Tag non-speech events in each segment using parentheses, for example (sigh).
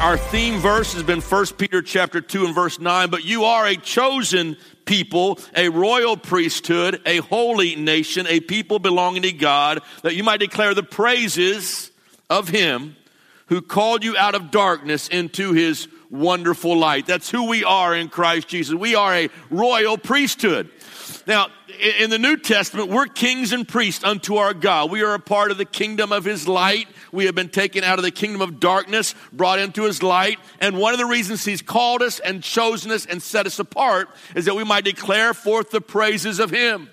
Our theme verse has been 1 Peter chapter 2 and verse 9, but you are a chosen people, a royal priesthood, a holy nation, a people belonging to God, that you might declare the praises of him who called you out of darkness into his wonderful light. That's who we are in Christ Jesus. We are a royal priesthood. Now, in the New Testament, we're kings and priests unto our God. We are a part of the kingdom of His light. We have been taken out of the kingdom of darkness, brought into His light. And one of the reasons He's called us and chosen us and set us apart is that we might declare forth the praises of Him.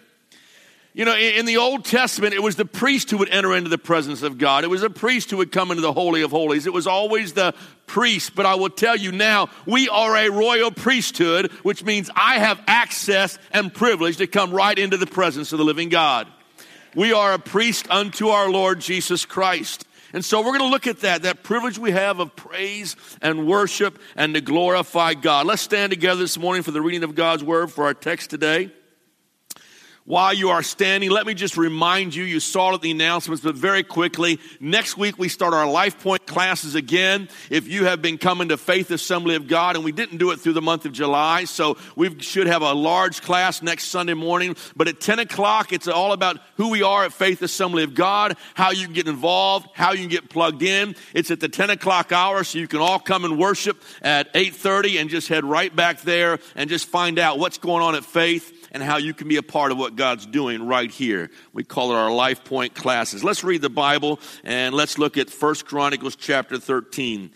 You know, in the Old Testament, it was the priest who would enter into the presence of God. It was a priest who would come into the Holy of Holies. It was always the priest. But I will tell you now, we are a royal priesthood, which means I have access and privilege to come right into the presence of the living God. We are a priest unto our Lord Jesus Christ. And so we're going to look at that, that privilege we have of praise and worship and to glorify God. Let's stand together this morning for the reading of God's word for our text today. While you are standing, let me just remind you, you saw the announcements, but very quickly, next week we start our Life Point classes again. If you have been coming to Faith Assembly of God, and we didn't do it through the month of July, so we should have a large class next Sunday morning. But at 10 o'clock, it's all about who we are at Faith Assembly of God, how you can get involved, how you can get plugged in. It's at the 10 o'clock hour, so you can all come and worship at 8.30 and just head right back there and just find out what's going on at Faith and how you can be a part of what God's doing right here. We call it our Life Point classes. Let's read the Bible and let's look at First Chronicles chapter 13.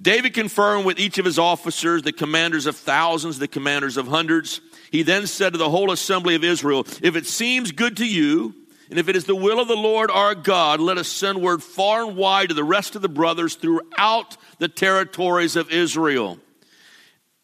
David confirmed with each of his officers, the commanders of thousands, the commanders of hundreds. He then said to the whole assembly of Israel, If it seems good to you, and if it is the will of the Lord our God, let us send word far and wide to the rest of the brothers throughout the territories of Israel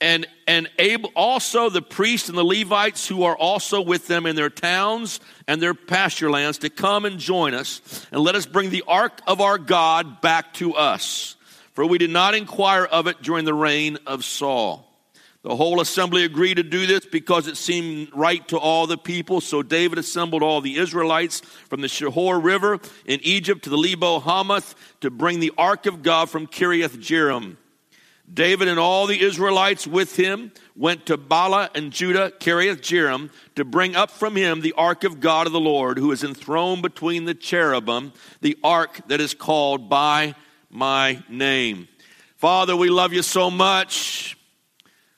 and and able, also the priests and the Levites who are also with them in their towns and their pasture lands to come and join us and let us bring the ark of our God back to us. For we did not inquire of it during the reign of Saul. The whole assembly agreed to do this because it seemed right to all the people. So David assembled all the Israelites from the Shihor River in Egypt to the Lebo Hamath to bring the ark of God from Kiriath Jearim. David and all the Israelites with him went to Baalah and Judah, Kiriath Jearim, to bring up from him the ark of God of the Lord, who is enthroned between the cherubim, the ark that is called by my name. Father, we love you so much.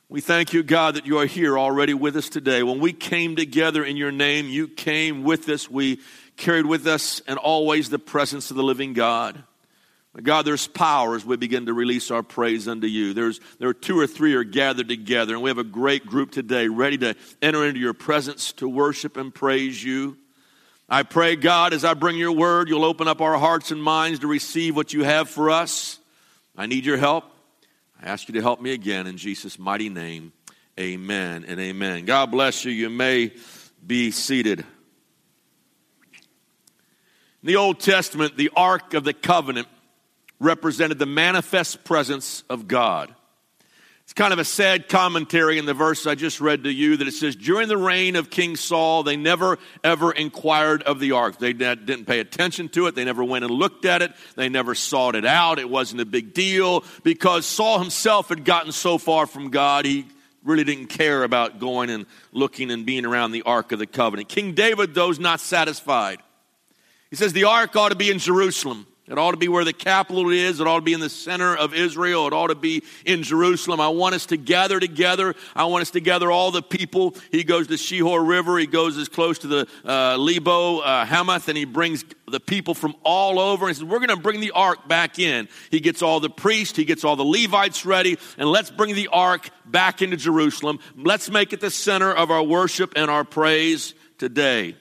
We thank you, God, that you are here already with us today. When we came together in your name, you came with us. We carried with us and always the presence of the living God. God, there's power as we begin to release our praise unto you. There's, there are two or three are gathered together, and we have a great group today ready to enter into your presence to worship and praise you. I pray, God, as I bring your word, you'll open up our hearts and minds to receive what you have for us. I need your help. I ask you to help me again in Jesus' mighty name. Amen and amen. God bless you. You may be seated. In the Old Testament, the Ark of the Covenant represented the manifest presence of God. It's kind of a sad commentary in the verse I just read to you that it says, During the reign of King Saul, they never ever inquired of the ark. They didn't pay attention to it. They never went and looked at it. They never sought it out. It wasn't a big deal because Saul himself had gotten so far from God, he really didn't care about going and looking and being around the ark of the covenant. King David, though, is not satisfied. He says the ark ought to be in Jerusalem. It ought to be where the capital is. It ought to be in the center of Israel. It ought to be in Jerusalem. I want us to gather together. I want us to gather all the people. He goes to Shihor River. He goes as close to the uh, Lebo uh, Hamath, and he brings the people from all over. And he says, We're going to bring the ark back in. He gets all the priests, he gets all the Levites ready, and let's bring the ark back into Jerusalem. Let's make it the center of our worship and our praise today.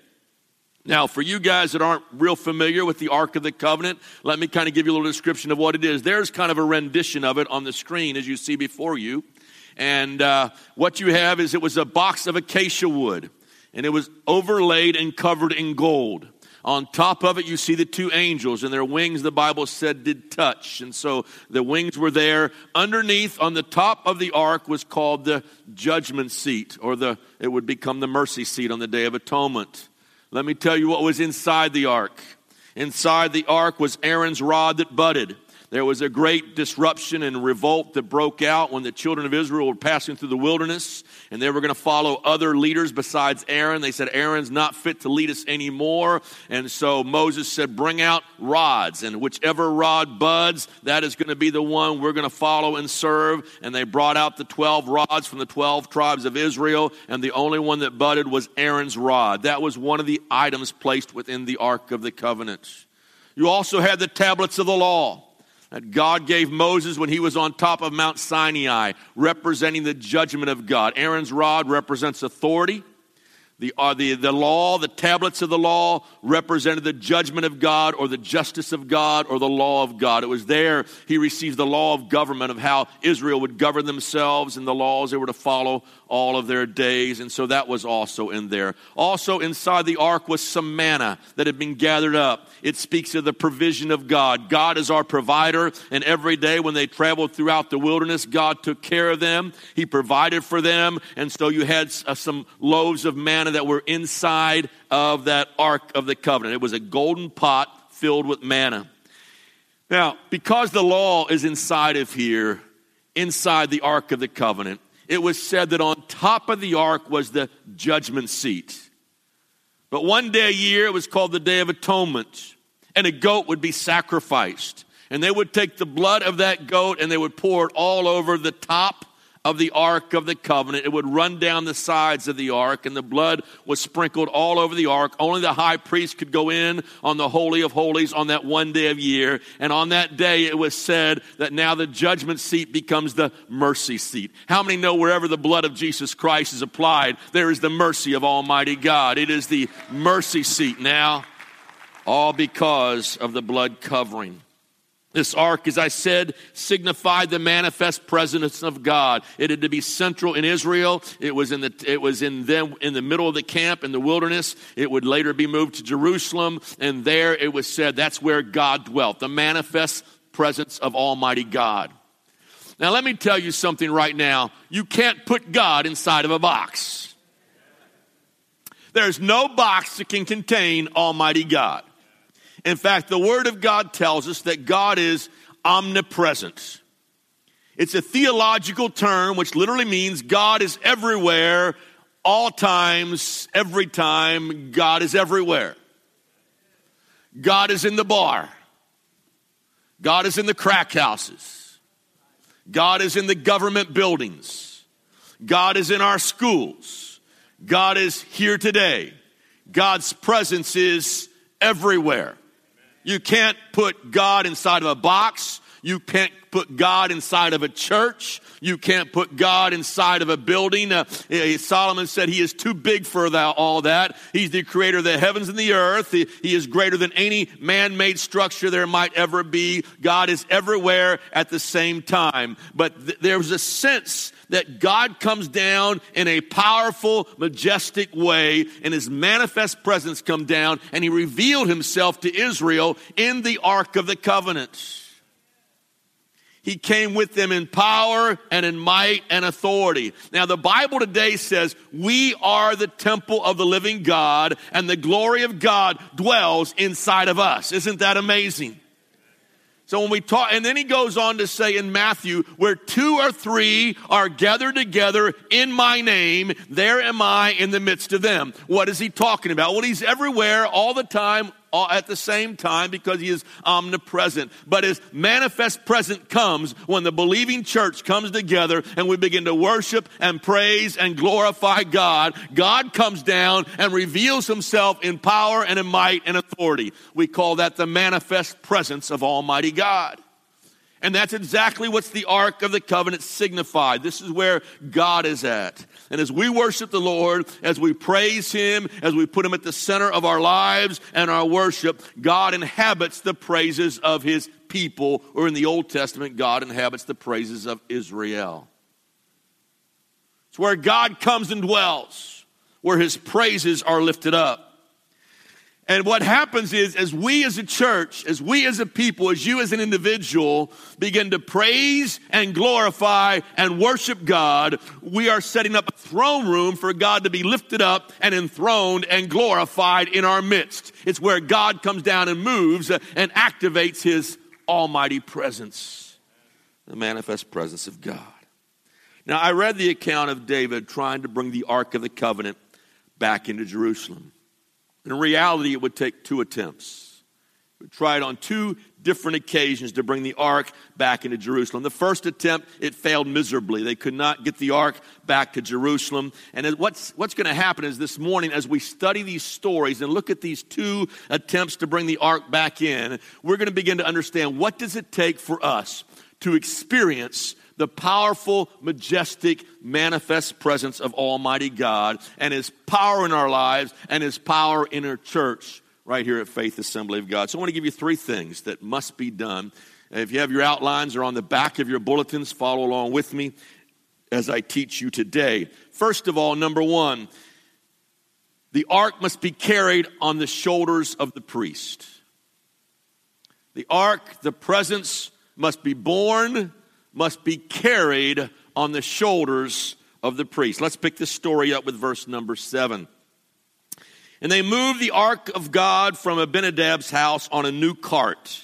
Now, for you guys that aren't real familiar with the Ark of the Covenant, let me kind of give you a little description of what it is. There's kind of a rendition of it on the screen as you see before you. And uh, what you have is it was a box of acacia wood. and it was overlaid and covered in gold. On top of it, you see the two angels, and their wings, the Bible said, did touch. And so the wings were there. Underneath, on the top of the ark, was called the judgment seat, or the, it would become the mercy seat on the Day of Atonement. Let me tell you what was inside the ark. Inside the ark was Aaron's rod that budded. There was a great disruption and revolt that broke out when the children of Israel were passing through the wilderness and they were going to follow other leaders besides Aaron. They said, Aaron's not fit to lead us anymore. And so Moses said, Bring out rods, and whichever rod buds, that is going to be the one we're going to follow and serve. And they brought out the 12 rods from the 12 tribes of Israel, and the only one that budded was Aaron's rod. That was one of the items placed within the Ark of the Covenant. You also had the tablets of the law that God gave Moses when he was on top of Mount Sinai, representing the judgment of God. Aaron's rod represents authority. The, uh, the, the law, the tablets of the law, represented the judgment of God or the justice of God or the law of God. It was there he received the law of government of how Israel would govern themselves and the laws they were to follow all of their days. And so that was also in there. Also inside the ark was some manna that had been gathered up. It speaks of the provision of God. God is our provider, and every day when they traveled throughout the wilderness, God took care of them. He provided for them. And so you had uh, some loaves of manna that were inside of that ark of the covenant. It was a golden pot filled with manna. Now, because the law is inside of here, inside the ark of the covenant, it was said that on top of the ark was the judgment seat. But one day a year, it was called the Day of Atonement, and a goat would be sacrificed. And they would take the blood of that goat and they would pour it all over the top of the Ark of the Covenant. It would run down the sides of the Ark, and the blood was sprinkled all over the Ark. Only the high priest could go in on the Holy of Holies on that one day of year. And on that day, it was said that now the judgment seat becomes the mercy seat. How many know wherever the blood of Jesus Christ is applied, there is the mercy of Almighty God? It is the mercy seat now, all because of the blood covering. This ark, as I said, signified the manifest presence of God. It had to be central in Israel. It was in the, it was in them, in the middle of the camp in the wilderness. It would later be moved to Jerusalem. And there it was said that's where God dwelt, the manifest presence of Almighty God. Now, let me tell you something right now. You can't put God inside of a box. There's no box that can contain Almighty God. In fact, the Word of God tells us that God is omnipresent. It's a theological term which literally means God is everywhere, all times, every time. God is everywhere. God is in the bar. God is in the crack houses. God is in the government buildings. God is in our schools. God is here today. God's presence is everywhere. You can't put God inside of a box. You can't put God inside of a church. You can't put God inside of a building. Uh, eh, Solomon said he is too big for that, all that. He's the creator of the heavens and the earth. He, he is greater than any man made structure there might ever be. God is everywhere at the same time. But th- there's a sense that God comes down in a powerful, majestic way, and his manifest presence come down, and he revealed himself to Israel in the Ark of the Covenant. He came with them in power and in might and authority. Now, the Bible today says we are the temple of the living God, and the glory of God dwells inside of us. Isn't that amazing? So when we talk, and then he goes on to say in Matthew, where two or three are gathered together in my name, there am I in the midst of them. What is he talking about? Well, he's everywhere all the time, at the same time because he is omnipresent. But his manifest presence comes when the believing church comes together and we begin to worship and praise and glorify God. God comes down and reveals himself in power and in might and authority. We call that the manifest presence of Almighty God. And that's exactly what's the Ark of the Covenant signified. This is where God is at. And as we worship the Lord, as we praise Him, as we put Him at the center of our lives and our worship, God inhabits the praises of His people. Or in the Old Testament, God inhabits the praises of Israel. It's where God comes and dwells where his praises are lifted up. And what happens is, as we as a church, as we as a people, as you as an individual begin to praise and glorify and worship God, we are setting up a throne room for God to be lifted up and enthroned and glorified in our midst. It's where God comes down and moves and activates his almighty presence, the manifest presence of God. Now, I read the account of David trying to bring the Ark of the Covenant back into Jerusalem. In reality, it would take two attempts. We tried on two different occasions to bring the ark back into Jerusalem. The first attempt, it failed miserably. They could not get the ark back to Jerusalem. And what's, what's going to happen is this morning, as we study these stories and look at these two attempts to bring the ark back in, we're going to begin to understand what does it take for us to experience the powerful, majestic, manifest presence of Almighty God and His power in our lives and His power in our church right here at Faith Assembly of God. So I want to give you three things that must be done. If you have your outlines or on the back of your bulletins, follow along with me as I teach you today. First of all, number one, the ark must be carried on the shoulders of the priest. The ark, the presence, must be borne must be carried on the shoulders of the priest. Let's pick this story up with verse number seven. And they moved the ark of God from Abinadab's house on a new cart.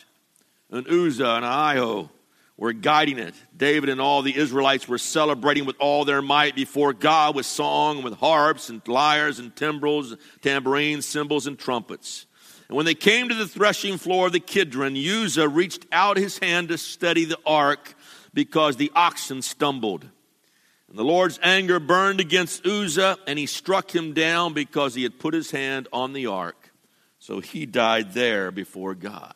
And Uzzah and Ahio were guiding it. David and all the Israelites were celebrating with all their might before God with song, and with harps and lyres and timbrels, tambourines, cymbals, and trumpets. And when they came to the threshing floor of the Kidron, Uzzah reached out his hand to steady the ark because the oxen stumbled. And the Lord's anger burned against Uzzah, and he struck him down because he had put his hand on the ark. So he died there before God.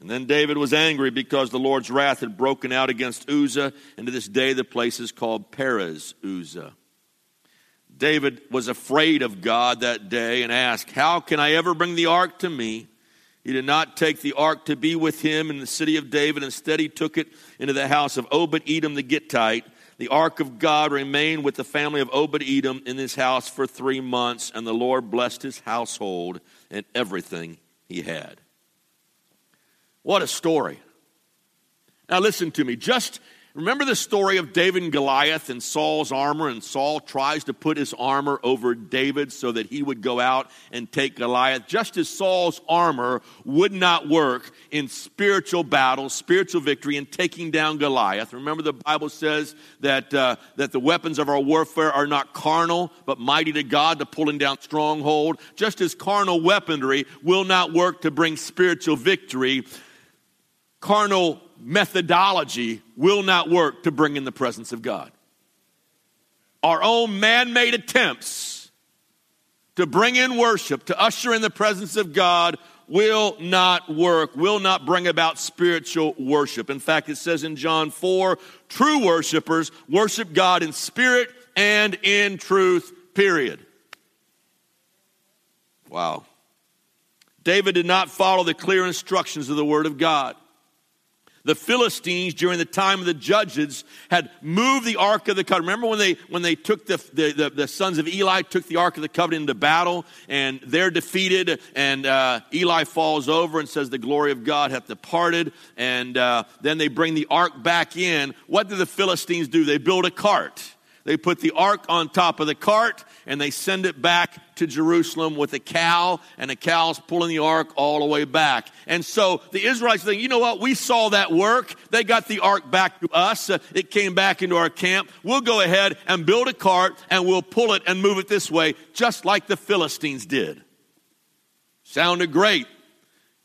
And then David was angry because the Lord's wrath had broken out against Uzzah, and to this day the place is called Perez Uzzah. David was afraid of God that day and asked, How can I ever bring the ark to me? He did not take the ark to be with him in the city of David. Instead, he took it into the house of Obed Edom the Gittite. The ark of God remained with the family of Obed Edom in his house for three months, and the Lord blessed his household and everything he had. What a story. Now, listen to me. Just Remember the story of David and Goliath and Saul's armor, and Saul tries to put his armor over David so that he would go out and take Goliath. Just as Saul's armor would not work in spiritual battle, spiritual victory, in taking down Goliath. Remember the Bible says that, uh, that the weapons of our warfare are not carnal, but mighty to God to pulling down stronghold. Just as carnal weaponry will not work to bring spiritual victory, carnal methodology will not work to bring in the presence of God. Our own man made attempts to bring in worship, to usher in the presence of God, will not work, will not bring about spiritual worship. In fact, it says in John 4 true worshipers worship God in spirit and in truth, period. Wow. David did not follow the clear instructions of the Word of God. The Philistines, during the time of the judges, had moved the Ark of the Covenant. Remember when they, when they took the, the, the, the sons of Eli, took the Ark of the Covenant into battle, and they're defeated, and uh, Eli falls over and says, The glory of God hath departed. And uh, then they bring the Ark back in. What do the Philistines do? They build a cart. They put the ark on top of the cart and they send it back to Jerusalem with a cow, and the cow's pulling the ark all the way back. And so the Israelites think, you know what? We saw that work. They got the ark back to us. Uh, it came back into our camp. We'll go ahead and build a cart and we'll pull it and move it this way, just like the Philistines did. Sounded great.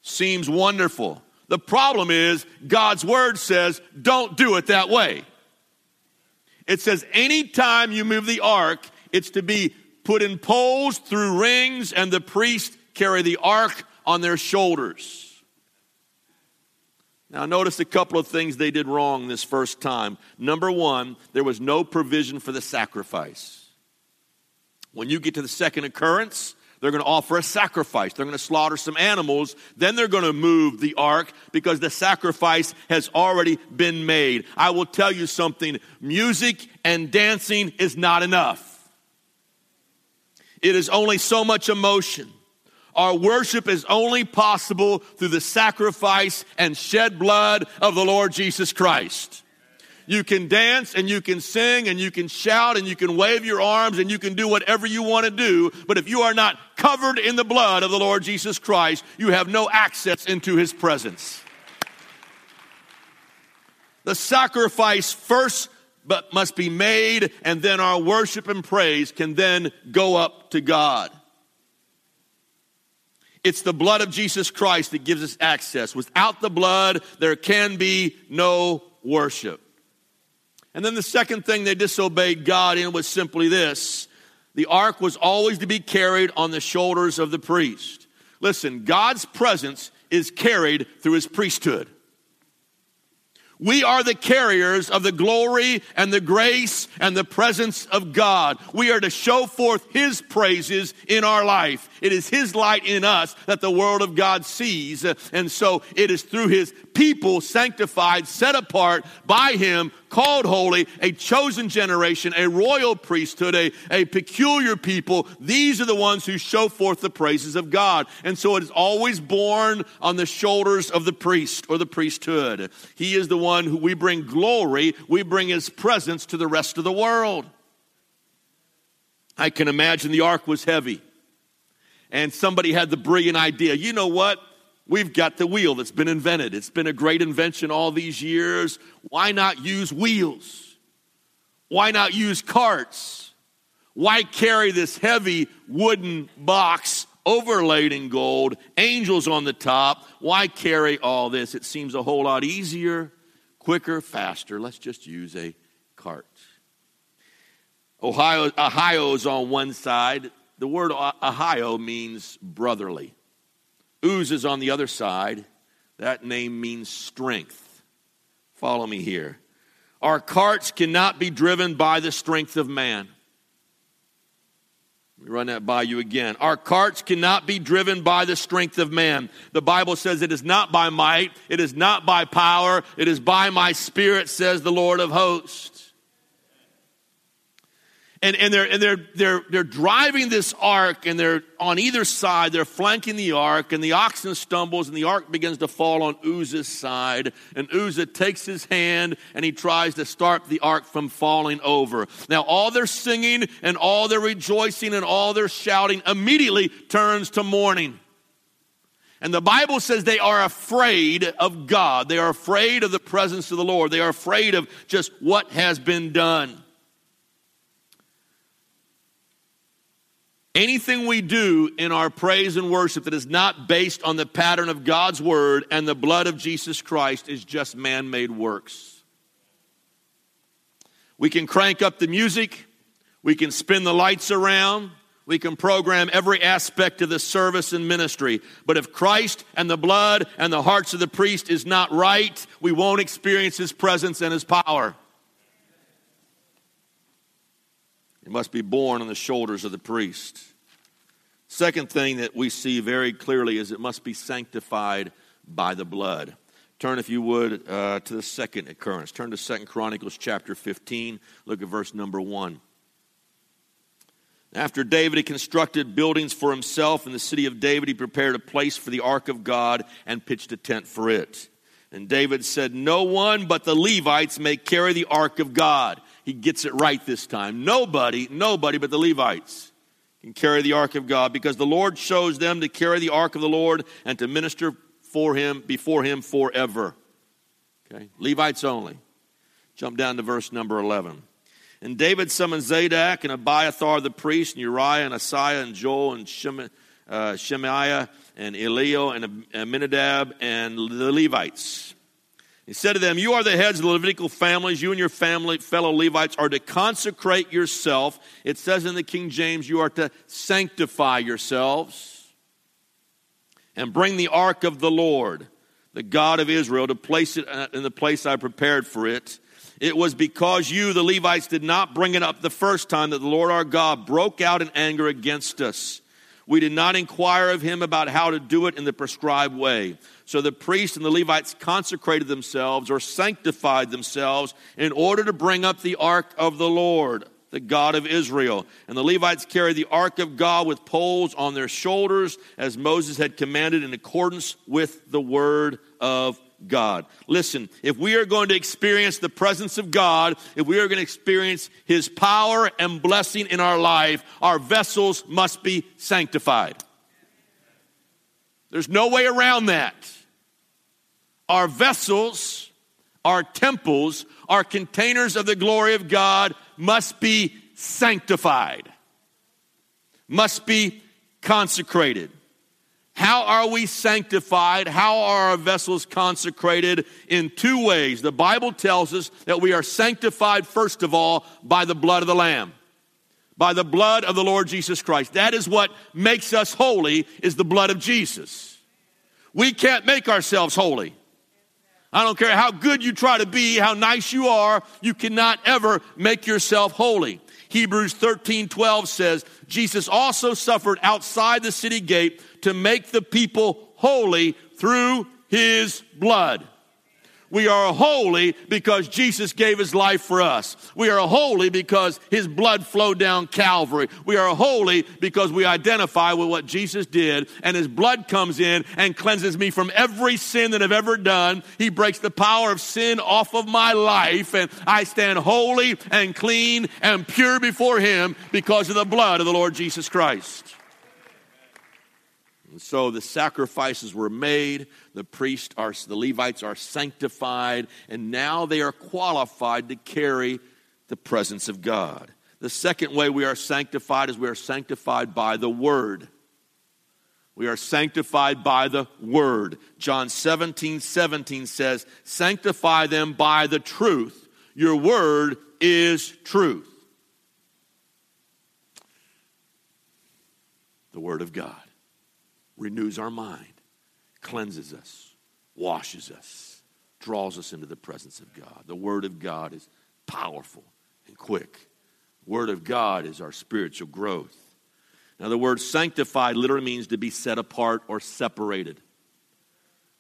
Seems wonderful. The problem is, God's word says, don't do it that way. It says, anytime you move the ark, it's to be put in poles through rings, and the priest carry the ark on their shoulders. Now, notice a couple of things they did wrong this first time. Number one, there was no provision for the sacrifice. When you get to the second occurrence, they're going to offer a sacrifice. They're going to slaughter some animals. Then they're going to move the ark because the sacrifice has already been made. I will tell you something music and dancing is not enough. It is only so much emotion. Our worship is only possible through the sacrifice and shed blood of the Lord Jesus Christ. You can dance and you can sing and you can shout and you can wave your arms and you can do whatever you want to do. But if you are not covered in the blood of the Lord Jesus Christ, you have no access into his presence. The sacrifice first but must be made and then our worship and praise can then go up to God. It's the blood of Jesus Christ that gives us access. Without the blood, there can be no worship. And then the second thing they disobeyed God in was simply this the ark was always to be carried on the shoulders of the priest. Listen, God's presence is carried through his priesthood. We are the carriers of the glory and the grace and the presence of God. We are to show forth His praises in our life. It is His light in us that the world of God sees. And so it is through His people sanctified, set apart by Him, called holy, a chosen generation, a royal priesthood, a, a peculiar people. These are the ones who show forth the praises of God. And so it is always borne on the shoulders of the priest or the priesthood. He is the one who we bring glory, we bring His presence to the rest of the world. I can imagine the ark was heavy. And somebody had the brilliant idea you know what? We've got the wheel that's been invented. It's been a great invention all these years. Why not use wheels? Why not use carts? Why carry this heavy wooden box overlaid in gold, angels on the top? Why carry all this? It seems a whole lot easier, quicker, faster. Let's just use a cart. Ahio, Ahio's on one side. The word Ahio means brotherly. Uz is on the other side. That name means strength. Follow me here. Our carts cannot be driven by the strength of man. Let me run that by you again. Our carts cannot be driven by the strength of man. The Bible says it is not by might, it is not by power, it is by my spirit, says the Lord of hosts and, and, they're, and they're, they're, they're driving this ark and they're on either side they're flanking the ark and the oxen stumbles and the ark begins to fall on uzzah's side and uzzah takes his hand and he tries to start the ark from falling over now all their singing and all their rejoicing and all their shouting immediately turns to mourning and the Bible says they are afraid of God. They are afraid of the presence of the Lord. They are afraid of just what has been done. Anything we do in our praise and worship that is not based on the pattern of God's word and the blood of Jesus Christ is just man made works. We can crank up the music, we can spin the lights around, we can program every aspect of the service and ministry. But if Christ and the blood and the hearts of the priest is not right, we won't experience his presence and his power. It must be borne on the shoulders of the priest. Second thing that we see very clearly is it must be sanctified by the blood. Turn, if you would, uh, to the second occurrence. Turn to Second Chronicles chapter 15. Look at verse number 1. After David had constructed buildings for himself in the city of David, he prepared a place for the ark of God and pitched a tent for it. And David said, No one but the Levites may carry the ark of God he gets it right this time. Nobody, nobody but the Levites can carry the ark of God because the Lord chose them to carry the ark of the Lord and to minister for him before him forever. Okay, Levites only. Jump down to verse number 11. And David summoned Zadok and Abiathar the priest, and Uriah and Asaiah and Joel and uh, Shemaiah and Eliel and Amminadab and the Levites. He said to them, You are the heads of the Levitical families. You and your family, fellow Levites, are to consecrate yourself. It says in the King James, You are to sanctify yourselves and bring the ark of the Lord, the God of Israel, to place it in the place I prepared for it. It was because you, the Levites, did not bring it up the first time that the Lord our God broke out in anger against us. We did not inquire of him about how to do it in the prescribed way. So the priests and the Levites consecrated themselves or sanctified themselves in order to bring up the ark of the Lord. the God of Israel. And the Levites carried the ark of God with poles on their shoulders, as Moses had commanded in accordance with the word of God. Listen, if we are going to experience the presence of God, if we are going to experience His power and blessing in our life, our vessels must be sanctified. There's no way around that. Our vessels, our temples, our containers of the glory of God must be sanctified, must be consecrated. How are we sanctified? How are our vessels consecrated? In two ways. The Bible tells us that we are sanctified, first of all, by the blood of the Lamb, by the blood of the Lord Jesus Christ. That is what makes us holy, is the blood of Jesus. We can't make ourselves holy. I don't care how good you try to be, how nice you are, you cannot ever make yourself holy. Hebrews 13 12 says, Jesus also suffered outside the city gate to make the people holy through his blood. We are holy because Jesus gave his life for us. We are holy because his blood flowed down Calvary. We are holy because we identify with what Jesus did and his blood comes in and cleanses me from every sin that I've ever done. He breaks the power of sin off of my life and I stand holy and clean and pure before him because of the blood of the Lord Jesus Christ. And so the sacrifices were made, the priests are, the Levites are sanctified, and now they are qualified to carry the presence of God. The second way we are sanctified is we are sanctified by the Word. We are sanctified by the Word. John 17, 17 says, Sanctify them by the truth. Your Word is truth. The Word of God renews our mind, cleanses us, washes us, draws us into the presence of God. The Word of God is powerful and quick. The Word of God is our spiritual growth. Now, the word sanctified literally means to be set apart or separated.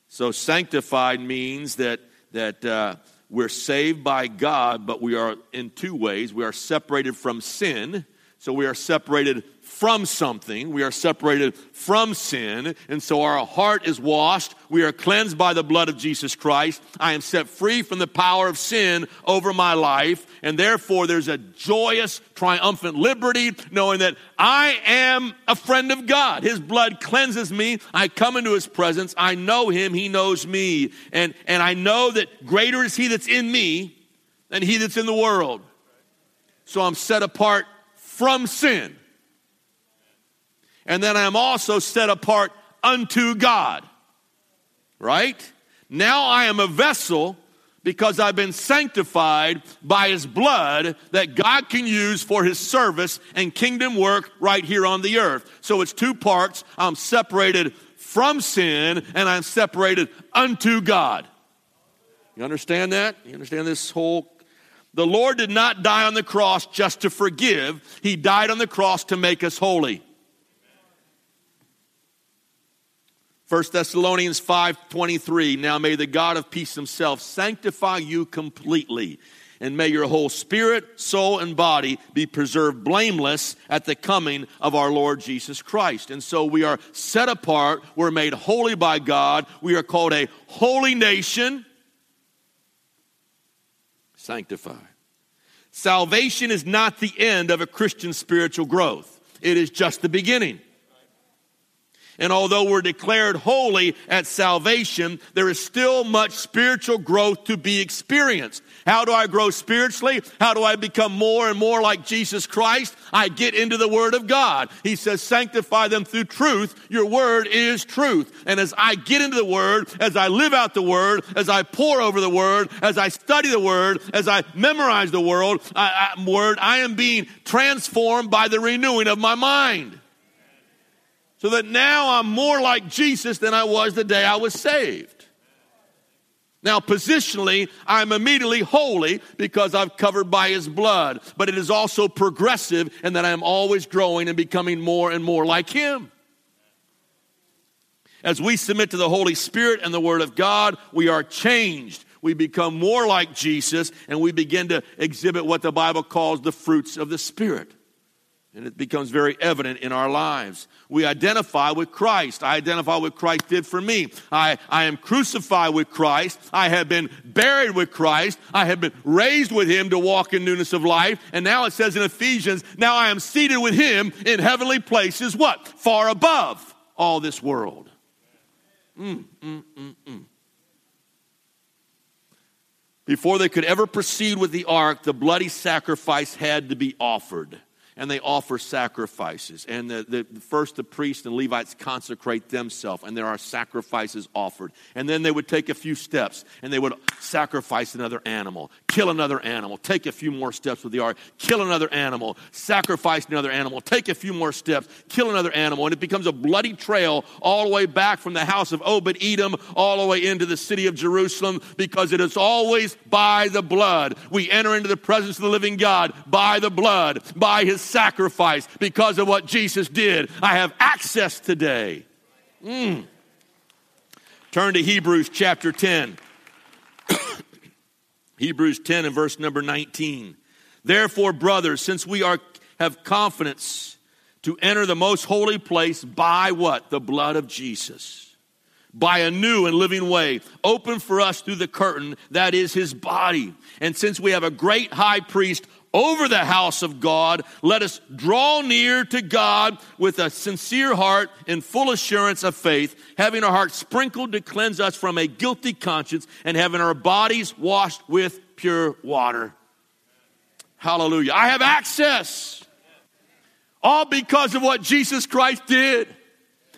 So, sanctified means that, that uh, we're saved by God, but we are in two ways. We are separated from sin, so we are separated from something. We are separated from sin. And so our heart is washed. We are cleansed by the blood of Jesus Christ. I am set free from the power of sin over my life. And therefore, there's a joyous, triumphant liberty knowing that I am a friend of God. His blood cleanses me. I come into His presence. I know Him. He knows me. And, and I know that greater is He that's in me than He that's in the world. So I'm set apart from sin and then I am also set apart unto God. Right? Now I am a vessel because I've been sanctified by his blood that God can use for his service and kingdom work right here on the earth. So it's two parts. I'm separated from sin and I'm separated unto God. You understand that? You understand this whole the Lord did not die on the cross just to forgive. He died on the cross to make us holy. 1 Thessalonians 5:23 Now may the God of peace himself sanctify you completely and may your whole spirit, soul and body be preserved blameless at the coming of our Lord Jesus Christ. And so we are set apart, we're made holy by God, we are called a holy nation sanctified. Salvation is not the end of a Christian spiritual growth. It is just the beginning. And although we're declared holy at salvation, there is still much spiritual growth to be experienced. How do I grow spiritually? How do I become more and more like Jesus Christ? I get into the Word of God. He says, sanctify them through truth. Your Word is truth. And as I get into the Word, as I live out the Word, as I pour over the Word, as I study the Word, as I memorize the Word, I, I, Word, I am being transformed by the renewing of my mind so that now I'm more like Jesus than I was the day I was saved. Now, positionally, I'm immediately holy because I've covered by his blood, but it is also progressive in that I'm always growing and becoming more and more like him. As we submit to the Holy Spirit and the Word of God, we are changed we become more like Jesus, and we begin to exhibit what the Bible calls the fruits of the Spirit. And it becomes very evident in our lives. We identify with Christ. I identify with Christ did for me. I, I am crucified with Christ. I have been buried with Christ. I have been raised with Him to walk in newness of life. And now it says in Ephesians, now I am seated with Him in heavenly places, what? Far above all this world. Mm, mm, mm, mm. Before they could ever proceed with the ark, the bloody sacrifice had to be offered and they offer sacrifices. And the, the, first the priests and Levites consecrate themselves, and there are sacrifices offered. And then they would take a few steps, and they would sacrifice another animal, kill another animal, take a few more steps with the ark, kill another animal, sacrifice another animal, take a few more steps, kill another animal, and it becomes a bloody trail all the way back from the house of Obed Edom all the way into the city of Jerusalem because it is always by the blood. We enter into the presence of the living God by the blood, by his sacrifice because of what Jesus did. I have access today. Mm. Turn to Hebrews chapter 10. (coughs) Hebrews 10 and verse number 19. Therefore, brothers, since we are have confidence to enter the most holy place by what? The blood of Jesus. By a new and living way, open for us through the curtain that is his body. And since we have a great high priest over the house of God, let us draw near to God with a sincere heart and full assurance of faith, having our hearts sprinkled to cleanse us from a guilty conscience, and having our bodies washed with pure water. Hallelujah. I have access. All because of what Jesus Christ did.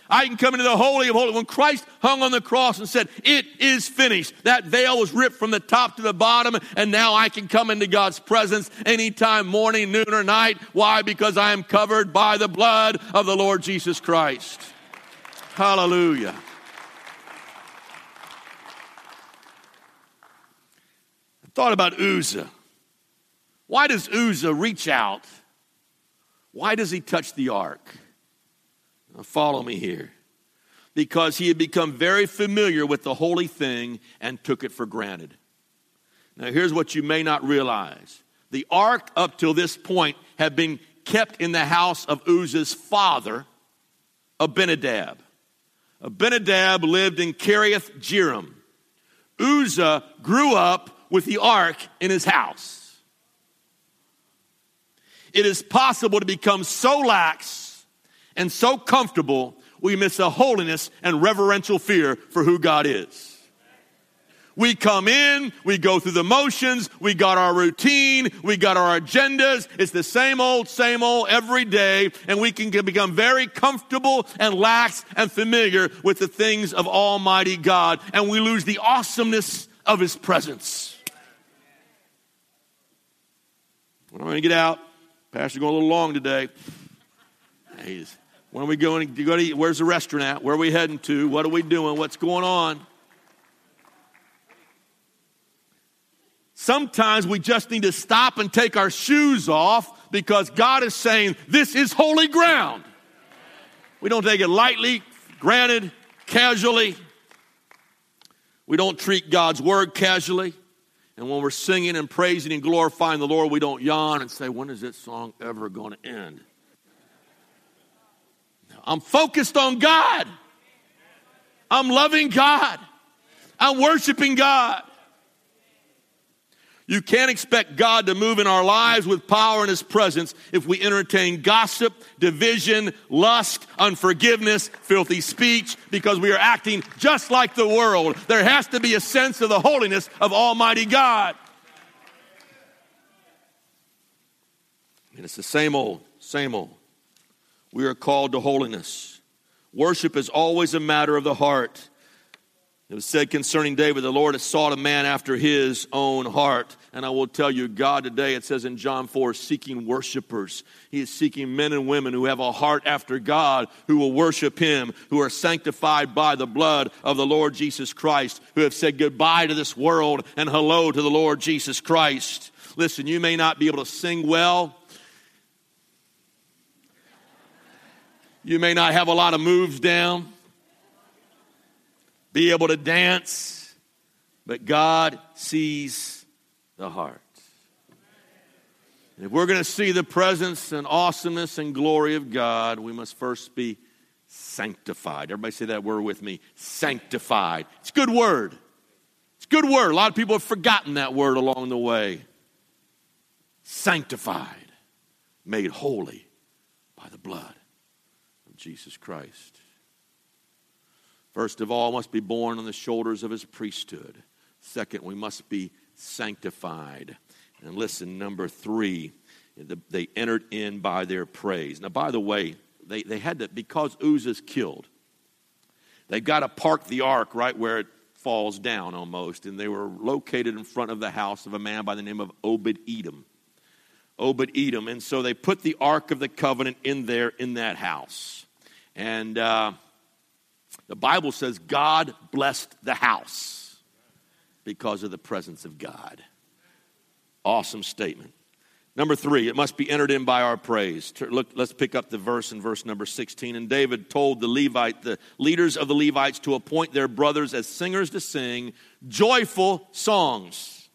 I can come into the Holy of Holies. When Christ hung on the cross and said, It is finished, that veil was ripped from the top to the bottom, and now I can come into God's presence anytime, morning, noon, or night. Why? Because I am covered by the blood of the Lord Jesus Christ. Hallelujah. I thought about Uzzah. Why does Uzzah reach out? Why does he touch the ark? Now follow me here. Because he had become very familiar with the holy thing and took it for granted. Now, here's what you may not realize the ark, up till this point, had been kept in the house of Uzzah's father, Abinadab. Abinadab lived in Kiriath Jearim. Uzzah grew up with the ark in his house. It is possible to become so lax and so comfortable, we miss the holiness and reverential fear for who God is. We come in, we go through the motions, we got our routine, we got our agendas. It's the same old, same old every day, and we can become very comfortable and lax and familiar with the things of Almighty God, and we lose the awesomeness of His presence. I'm going to get out. Pastor going a little long today. He's when are we going to go to eat? Where's the restaurant at? Where are we heading to? What are we doing? What's going on? Sometimes we just need to stop and take our shoes off because God is saying, This is holy ground. We don't take it lightly, granted, casually. We don't treat God's word casually. And when we're singing and praising and glorifying the Lord, we don't yawn and say, When is this song ever going to end? I'm focused on God. I'm loving God. I'm worshiping God. You can't expect God to move in our lives with power in His presence if we entertain gossip, division, lust, unforgiveness, filthy speech, because we are acting just like the world. There has to be a sense of the holiness of Almighty God. And it's the same old, same old. We are called to holiness. Worship is always a matter of the heart. It was said concerning David, the Lord has sought a man after his own heart. And I will tell you, God today, it says in John 4, seeking worshipers. He is seeking men and women who have a heart after God, who will worship him, who are sanctified by the blood of the Lord Jesus Christ, who have said goodbye to this world and hello to the Lord Jesus Christ. Listen, you may not be able to sing well. You may not have a lot of moves down, be able to dance, but God sees the heart. And if we're going to see the presence and awesomeness and glory of God, we must first be sanctified. Everybody say that word with me sanctified. It's a good word. It's a good word. A lot of people have forgotten that word along the way. Sanctified, made holy by the blood Jesus Christ. First of all, must be born on the shoulders of his priesthood. Second, we must be sanctified. And listen, number three, they entered in by their praise. Now, by the way, they, they had to, because Uzzah's killed, they've got to park the ark right where it falls down almost. And they were located in front of the house of a man by the name of Obed Edom. Obed Edom. And so they put the Ark of the Covenant in there in that house. And uh, the Bible says God blessed the house because of the presence of God. Awesome statement. Number three, it must be entered in by our praise. Look, let's pick up the verse in verse number 16. And David told the Levite, the leaders of the Levites, to appoint their brothers as singers to sing joyful songs,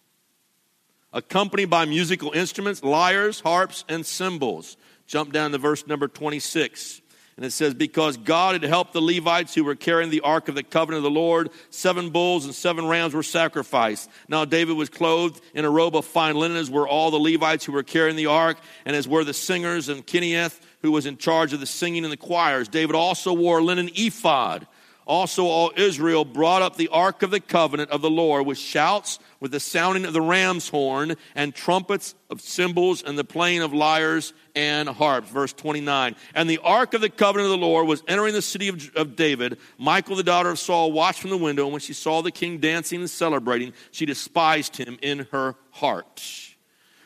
accompanied by musical instruments, lyres, harps, and cymbals. Jump down to verse number 26. And it says, Because God had helped the Levites who were carrying the ark of the covenant of the Lord, seven bulls and seven rams were sacrificed. Now David was clothed in a robe of fine linen, as were all the Levites who were carrying the ark, and as were the singers and Keneth, who was in charge of the singing and the choirs. David also wore a linen ephod. Also, all Israel brought up the ark of the covenant of the Lord with shouts, with the sounding of the ram's horn, and trumpets of cymbals, and the playing of lyres and harps. Verse 29. And the ark of the covenant of the Lord was entering the city of, David. Michal, the daughter of Saul, watched from the window, and when she saw the king dancing and celebrating, she despised him in her heart.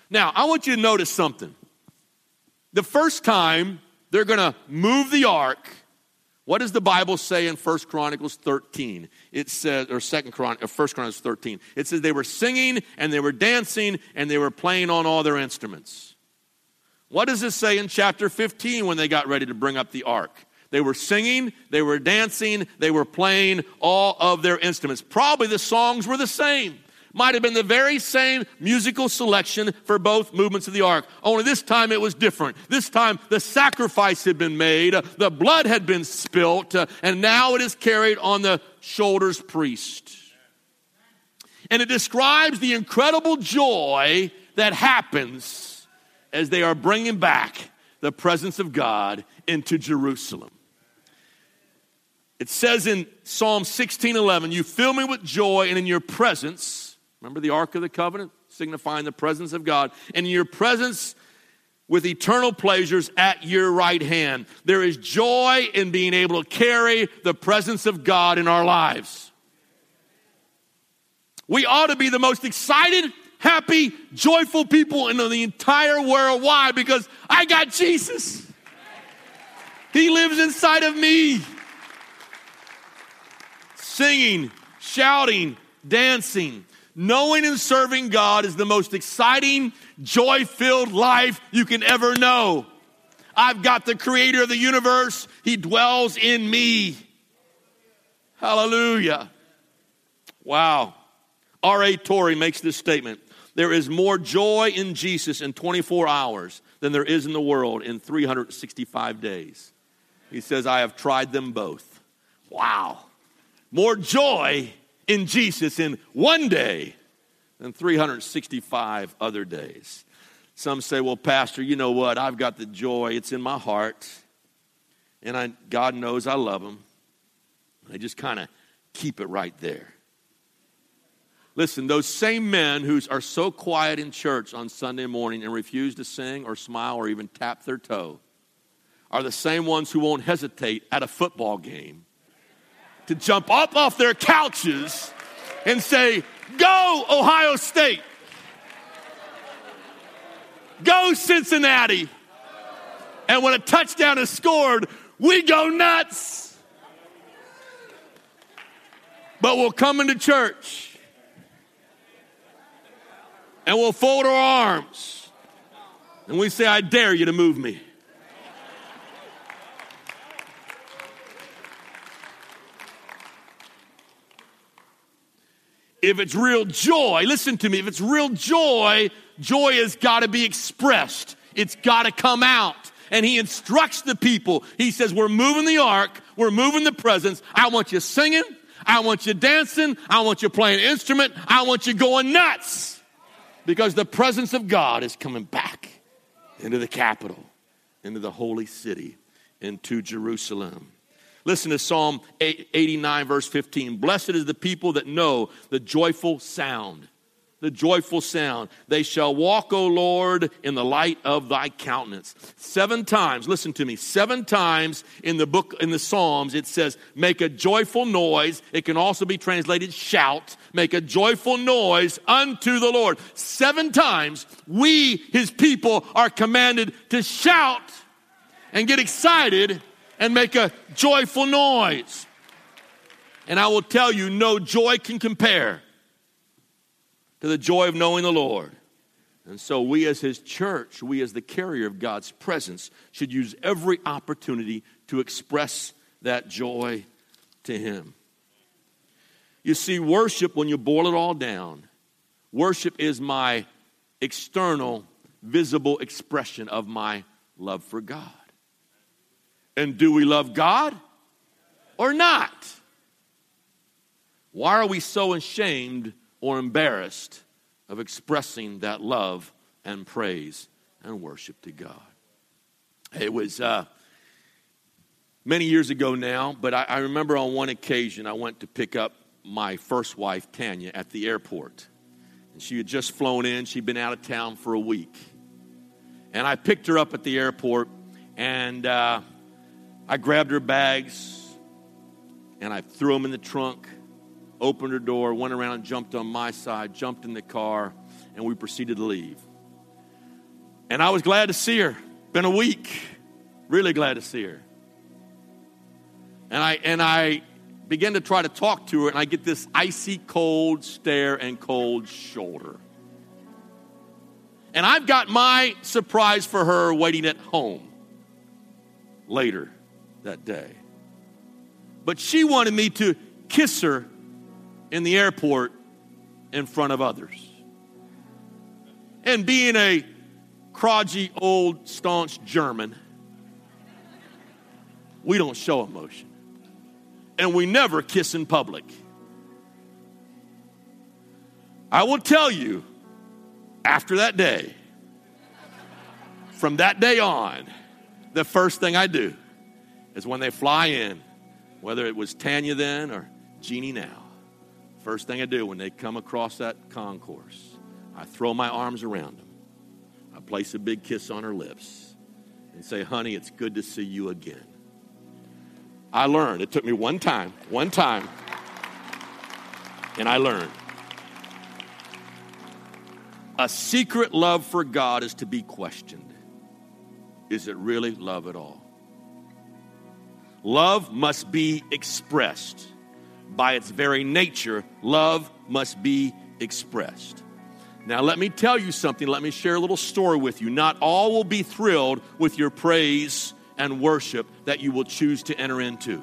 Now, I want you to notice something. The first time they're going to move the ark, what does the Bible say in 1 Chronicles 13? It says, or 2nd Chronicles, uh, 1 Chronicles 13. It says they were singing and they were dancing and they were playing on all their instruments. What does it say in chapter 15 when they got ready to bring up the ark? They were singing, they were dancing, they were playing all of their instruments. Probably the songs were the same might have been the very same musical selection for both movements of the ark. Only this time it was different. This time the sacrifice had been made, the blood had been spilt, and now it is carried on the shoulders priest. And it describes the incredible joy that happens as they are bringing back the presence of God into Jerusalem. It says in Psalm 16:11, "You fill me with joy and in your presence Remember the Ark of the Covenant, signifying the presence of God. And in your presence, with eternal pleasures at your right hand. There is joy in being able to carry the presence of God in our lives. We ought to be the most excited, happy, joyful people in the entire world. Why? Because I got Jesus. He lives inside of me. Singing, shouting, dancing, Knowing and serving God is the most exciting, joy filled life you can ever know. I've got the creator of the universe, He dwells in me. Hallelujah. Wow. R.A. Torrey makes this statement There is more joy in Jesus in 24 hours than there is in the world in 365 days. He says, I have tried them both. Wow. More joy in Jesus in one day than 365 other days. Some say, well, Pastor, you know what? I've got the joy, it's in my heart. And I, God knows I love Him. I just kind of keep it right there. Listen, those same men who are so quiet in church on Sunday morning and refuse to sing or smile or even tap their toe are the same ones who won't hesitate at a football game to jump up off their couches and say, Go, Ohio State. Go, Cincinnati. And when a touchdown is scored, we go nuts. But we'll come into church and we'll fold our arms and we say, I dare you to move me. If it's real joy, listen to me, if it's real joy, joy has got to be expressed. It's got to come out. And he instructs the people. He says, We're moving the ark, we're moving the presence. I want you singing, I want you dancing, I want you playing instrument, I want you going nuts. Because the presence of God is coming back into the capital, into the holy city, into Jerusalem. Listen to Psalm 89, verse 15. Blessed is the people that know the joyful sound. The joyful sound. They shall walk, O Lord, in the light of thy countenance. Seven times, listen to me, seven times in the book, in the Psalms, it says, make a joyful noise. It can also be translated shout. Make a joyful noise unto the Lord. Seven times, we, his people, are commanded to shout and get excited and make a joyful noise. And I will tell you, no joy can compare to the joy of knowing the Lord. And so, we as His church, we as the carrier of God's presence, should use every opportunity to express that joy to Him. You see, worship, when you boil it all down, worship is my external, visible expression of my love for God. And do we love God or not? Why are we so ashamed or embarrassed of expressing that love and praise and worship to God? It was uh, many years ago now, but I, I remember on one occasion I went to pick up my first wife, Tanya, at the airport. And she had just flown in, she'd been out of town for a week. And I picked her up at the airport, and uh, I grabbed her bags and I threw them in the trunk, opened her door, went around and jumped on my side, jumped in the car, and we proceeded to leave. And I was glad to see her. Been a week. Really glad to see her. And I and I begin to try to talk to her, and I get this icy cold stare and cold shoulder. And I've got my surprise for her waiting at home later that day. But she wanted me to kiss her in the airport in front of others. And being a crotchety, old, staunch German, we don't show emotion. And we never kiss in public. I will tell you, after that day, from that day on, the first thing I do is when they fly in, whether it was Tanya then or Jeannie now. First thing I do when they come across that concourse, I throw my arms around them. I place a big kiss on her lips and say, honey, it's good to see you again. I learned. It took me one time, one time, and I learned. A secret love for God is to be questioned. Is it really love at all? Love must be expressed. By its very nature, love must be expressed. Now, let me tell you something. Let me share a little story with you. Not all will be thrilled with your praise and worship that you will choose to enter into.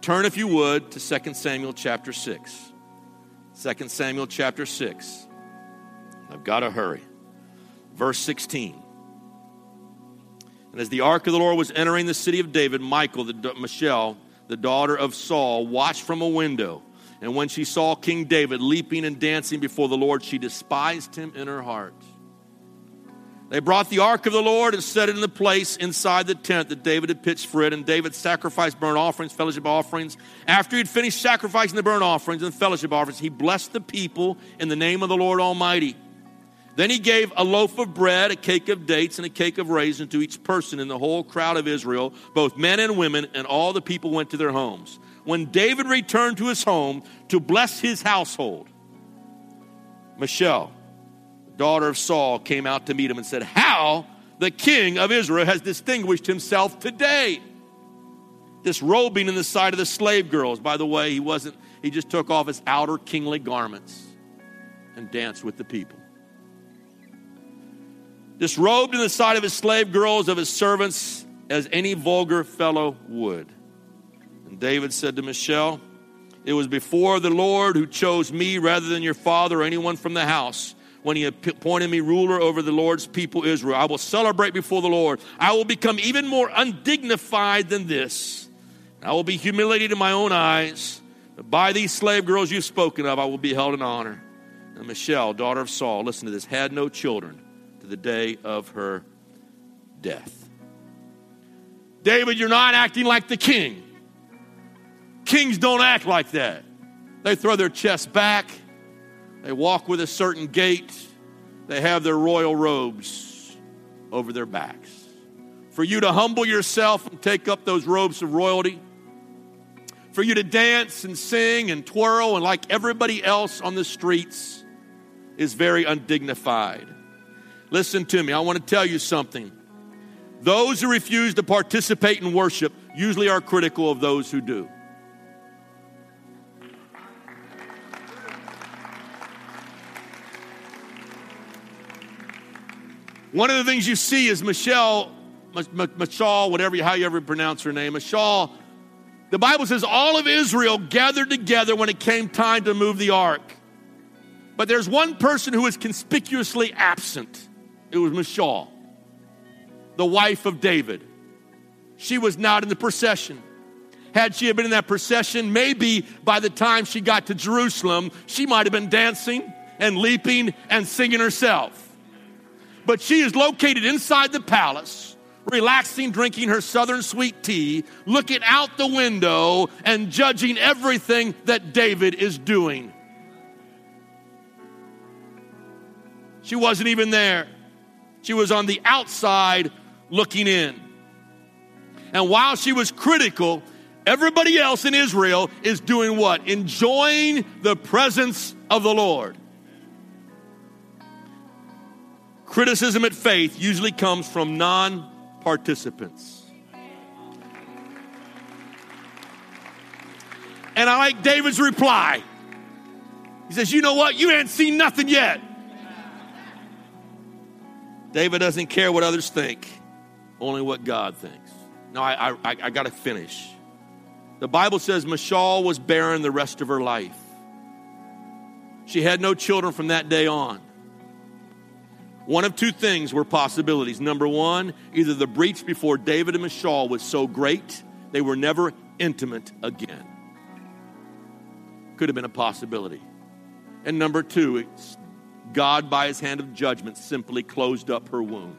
Turn, if you would, to 2 Samuel chapter 6. 2 Samuel chapter 6. I've got to hurry. Verse 16. And as the ark of the Lord was entering the city of David, Michal, the, Michelle, the daughter of Saul, watched from a window. And when she saw King David leaping and dancing before the Lord, she despised him in her heart. They brought the ark of the Lord and set it in the place inside the tent that David had pitched for it. And David sacrificed burnt offerings, fellowship offerings. After he had finished sacrificing the burnt offerings and fellowship offerings, he blessed the people in the name of the Lord Almighty. Then he gave a loaf of bread, a cake of dates, and a cake of raisins to each person in the whole crowd of Israel, both men and women, and all the people went to their homes. When David returned to his home to bless his household, Michelle, daughter of Saul, came out to meet him and said, How the king of Israel has distinguished himself today. This Disrobing in the sight of the slave girls. By the way, he wasn't, he just took off his outer kingly garments and danced with the people disrobed in the sight of his slave girls, of his servants, as any vulgar fellow would. And David said to Michelle, It was before the Lord who chose me rather than your father or anyone from the house when he appointed me ruler over the Lord's people Israel. I will celebrate before the Lord. I will become even more undignified than this. I will be humiliated in my own eyes. But by these slave girls you've spoken of, I will be held in honor. And Michal, daughter of Saul, listen to this, had no children the day of her death. David, you're not acting like the king. Kings don't act like that. They throw their chest back, they walk with a certain gait, they have their royal robes over their backs. For you to humble yourself and take up those robes of royalty, for you to dance and sing and twirl and like everybody else on the streets is very undignified. Listen to me, I want to tell you something. Those who refuse to participate in worship usually are critical of those who do. One of the things you see is Michelle, Michal, whatever, how you ever pronounce her name, Michal. The Bible says all of Israel gathered together when it came time to move the ark. But there's one person who is conspicuously absent. It was Michal, the wife of David. She was not in the procession. Had she been in that procession, maybe by the time she got to Jerusalem, she might have been dancing and leaping and singing herself but she is located inside the palace, relaxing, drinking her southern sweet tea, looking out the window and judging everything that David is doing. She wasn't even there. She was on the outside looking in. And while she was critical, everybody else in Israel is doing what? Enjoying the presence of the Lord. Criticism at faith usually comes from non participants. And I like David's reply. He says, You know what? You ain't seen nothing yet. David doesn't care what others think, only what God thinks. Now, I, I, I got to finish. The Bible says Michal was barren the rest of her life. She had no children from that day on. One of two things were possibilities. Number one, either the breach before David and Michal was so great, they were never intimate again. Could have been a possibility. And number two, God, by his hand of judgment, simply closed up her womb.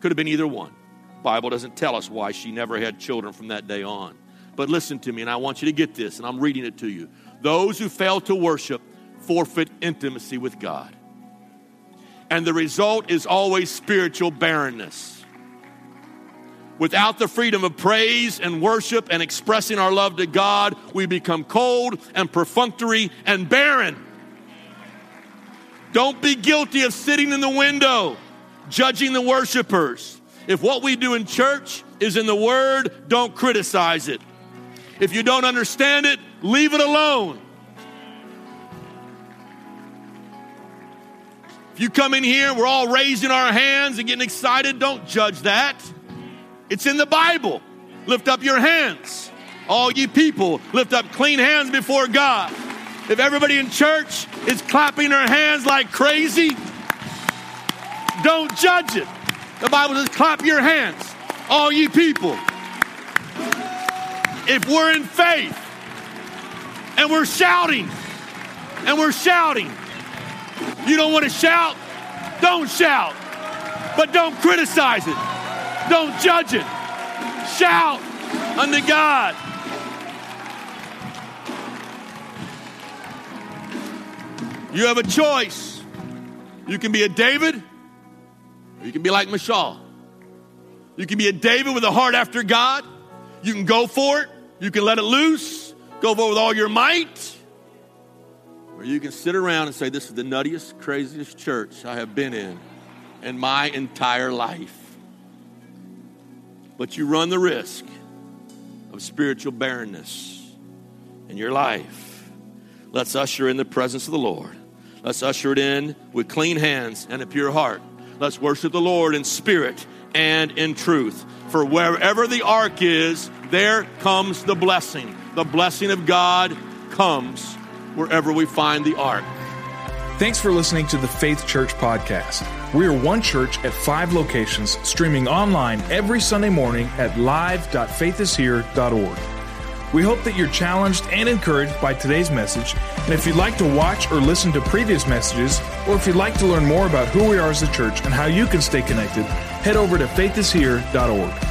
Could have been either one. Bible doesn't tell us why she never had children from that day on. But listen to me, and I want you to get this, and I'm reading it to you. Those who fail to worship forfeit intimacy with God and the result is always spiritual barrenness. Without the freedom of praise and worship and expressing our love to God, we become cold and perfunctory and barren. Don't be guilty of sitting in the window judging the worshipers. If what we do in church is in the Word, don't criticize it. If you don't understand it, leave it alone. If you come in here, we're all raising our hands and getting excited, don't judge that. It's in the Bible. Lift up your hands. All ye people, lift up clean hands before God. If everybody in church is clapping their hands like crazy, don't judge it. The Bible says, clap your hands, all ye people. If we're in faith and we're shouting, and we're shouting, you don't want to shout? Don't shout. But don't criticize it. Don't judge it. Shout unto God. You have a choice. You can be a David, or you can be like Michal. You can be a David with a heart after God. You can go for it. You can let it loose. Go for it with all your might. Or you can sit around and say, This is the nuttiest, craziest church I have been in in my entire life. But you run the risk of spiritual barrenness in your life. Let's usher in the presence of the Lord. Let's usher it in with clean hands and a pure heart. Let's worship the Lord in spirit and in truth. For wherever the ark is, there comes the blessing. the blessing of God comes wherever we find the ark. Thanks for listening to the Faith Church podcast. We are one church at five locations, streaming online every Sunday morning at live.faithishere.org. We hope that you're challenged and encouraged by today's message. And if you'd like to watch or listen to previous messages, or if you'd like to learn more about who we are as a church and how you can stay connected, head over to faithishere.org.